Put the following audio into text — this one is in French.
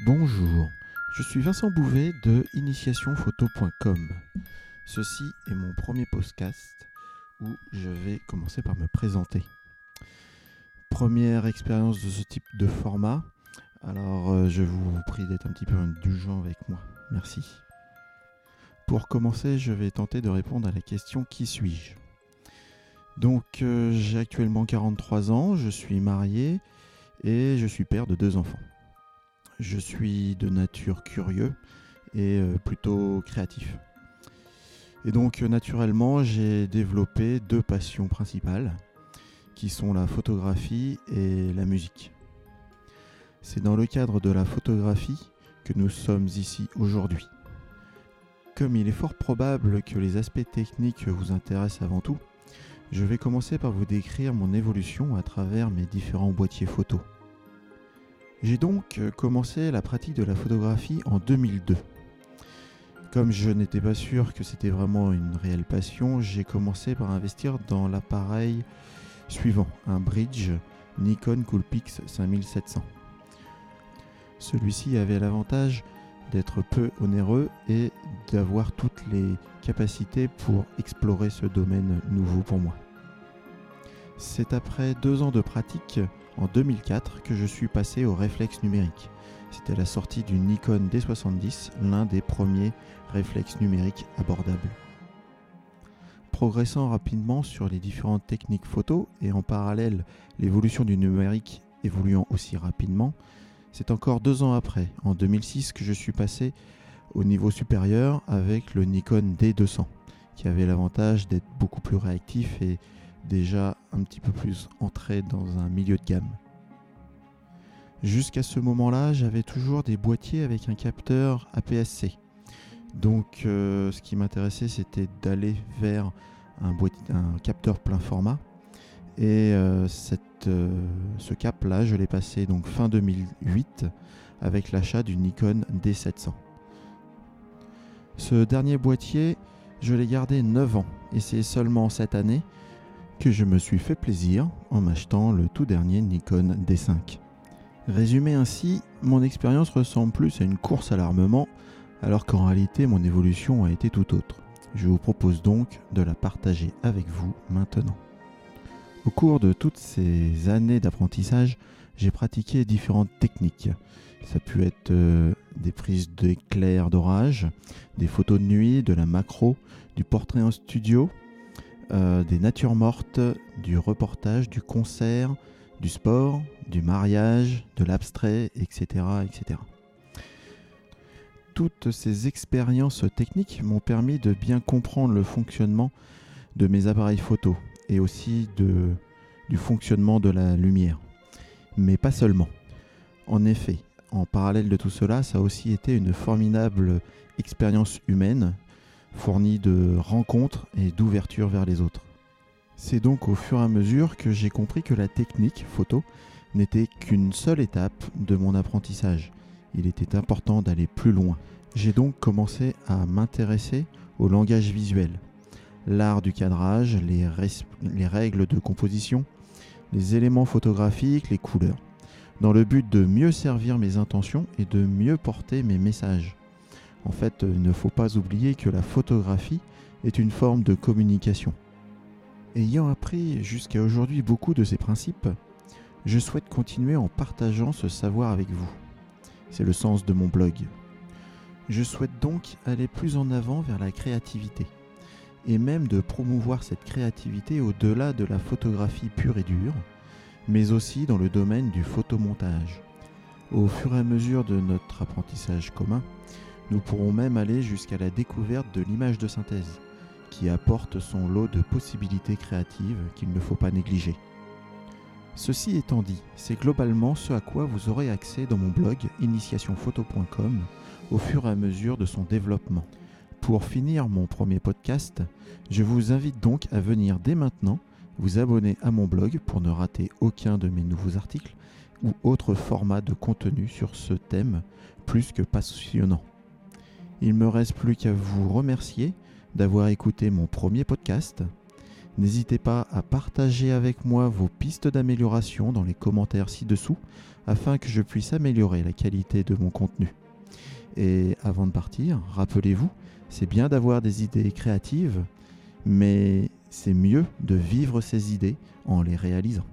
Bonjour, je suis Vincent Bouvet de initiationphoto.com. Ceci est mon premier podcast où je vais commencer par me présenter. Première expérience de ce type de format, alors euh, je vous prie d'être un petit peu indulgent avec moi. Merci. Pour commencer, je vais tenter de répondre à la question qui suis-je? Donc euh, j'ai actuellement 43 ans, je suis marié et je suis père de deux enfants. Je suis de nature curieux et euh, plutôt créatif. Et donc naturellement, j'ai développé deux passions principales qui sont la photographie et la musique. C'est dans le cadre de la photographie que nous sommes ici aujourd'hui. Comme il est fort probable que les aspects techniques vous intéressent avant tout, je vais commencer par vous décrire mon évolution à travers mes différents boîtiers photo. J'ai donc euh, commencé la pratique de la photographie en 2002. Comme je n'étais pas sûr que c'était vraiment une réelle passion, j'ai commencé par investir dans l'appareil suivant, un bridge Nikon Coolpix 5700. Celui-ci avait l'avantage d'être peu onéreux et d'avoir toutes les capacités pour explorer ce domaine nouveau pour moi. C'est après deux ans de pratique en 2004 que je suis passé au réflexe numérique. C'était la sortie du Nikon D70, l'un des premiers réflexes numériques abordables. Progressant rapidement sur les différentes techniques photo et en parallèle l'évolution du numérique évoluant aussi rapidement, c'est encore deux ans après, en 2006, que je suis passé au niveau supérieur avec le Nikon D200, qui avait l'avantage d'être beaucoup plus réactif et déjà un petit peu plus entré dans un milieu de gamme. Jusqu'à ce moment-là, j'avais toujours des boîtiers avec un capteur APS-C. Donc euh, ce qui m'intéressait, c'était d'aller vers un, capteur plein format. Et euh, euh, ce cap-là, je l'ai passé donc fin 2008 avec l'achat du Nikon D700. Ce dernier boîtier, je l'ai gardé 9 ans et c'est seulement cette année que je me suis fait plaisir en m'achetant le tout dernier Nikon D5. Résumé ainsi, mon expérience ressemble plus à une course à l'armement, alors qu'en réalité mon évolution a été tout autre. Je vous propose donc de la partager avec vous maintenant. Au cours de toutes ces années d'apprentissage, j'ai pratiqué différentes techniques. Ça a être euh, des prises d'éclairs d'orage, des photos de nuit, de la macro, du portrait en studio, euh, des natures mortes, du reportage, du concert, du sport, du mariage, de l'abstrait, etc., etc. Toutes ces expériences techniques m'ont permis de bien comprendre le fonctionnement de mes appareils photo et aussi du fonctionnement de la lumière. Mais pas seulement. En effet, en parallèle de tout cela, ça a aussi été une formidable expérience humaine fourni de rencontres et d'ouverture vers les autres. C'est donc au fur et à mesure que j'ai compris que la technique photo n'était qu'une seule étape de mon apprentissage. Il était important d'aller plus loin. J'ai donc commencé à m'intéresser au langage visuel, l'art du cadrage, les, les, règles de composition, les éléments photographiques, les couleurs, dans le but de mieux servir mes intentions et de mieux porter mes messages. En fait, il ne faut pas oublier que la photographie est une forme de communication. Ayant appris jusqu'à aujourd'hui beaucoup de ces principes, je souhaite continuer en partageant ce savoir avec vous. C'est le sens de mon blog. Je souhaite donc aller plus en avant vers la créativité, et même de promouvoir cette créativité au-delà de la photographie pure et dure, mais aussi dans le domaine du photomontage. Au fur et à mesure de notre apprentissage commun, nous pourrons même aller jusqu'à la découverte de l'image de synthèse, qui apporte son lot de possibilités créatives qu'il ne faut pas négliger. Ceci étant dit, c'est globalement ce à quoi vous aurez accès dans mon blog initiationphoto.com au fur et à mesure de son développement. Pour finir mon premier podcast, je vous invite donc à venir dès maintenant vous abonner à mon blog pour ne rater aucun de mes nouveaux articles ou autres formats de contenu sur ce thème plus que passionnant. Il me reste plus qu'à vous remercier d'avoir écouté mon premier podcast. N'hésitez pas à partager avec moi vos pistes d'amélioration dans les commentaires ci-dessous afin que je puisse améliorer la qualité de mon contenu. Et avant de partir, rappelez-vous, c'est bien d'avoir des idées créatives, mais c'est mieux de vivre ces idées en les réalisant.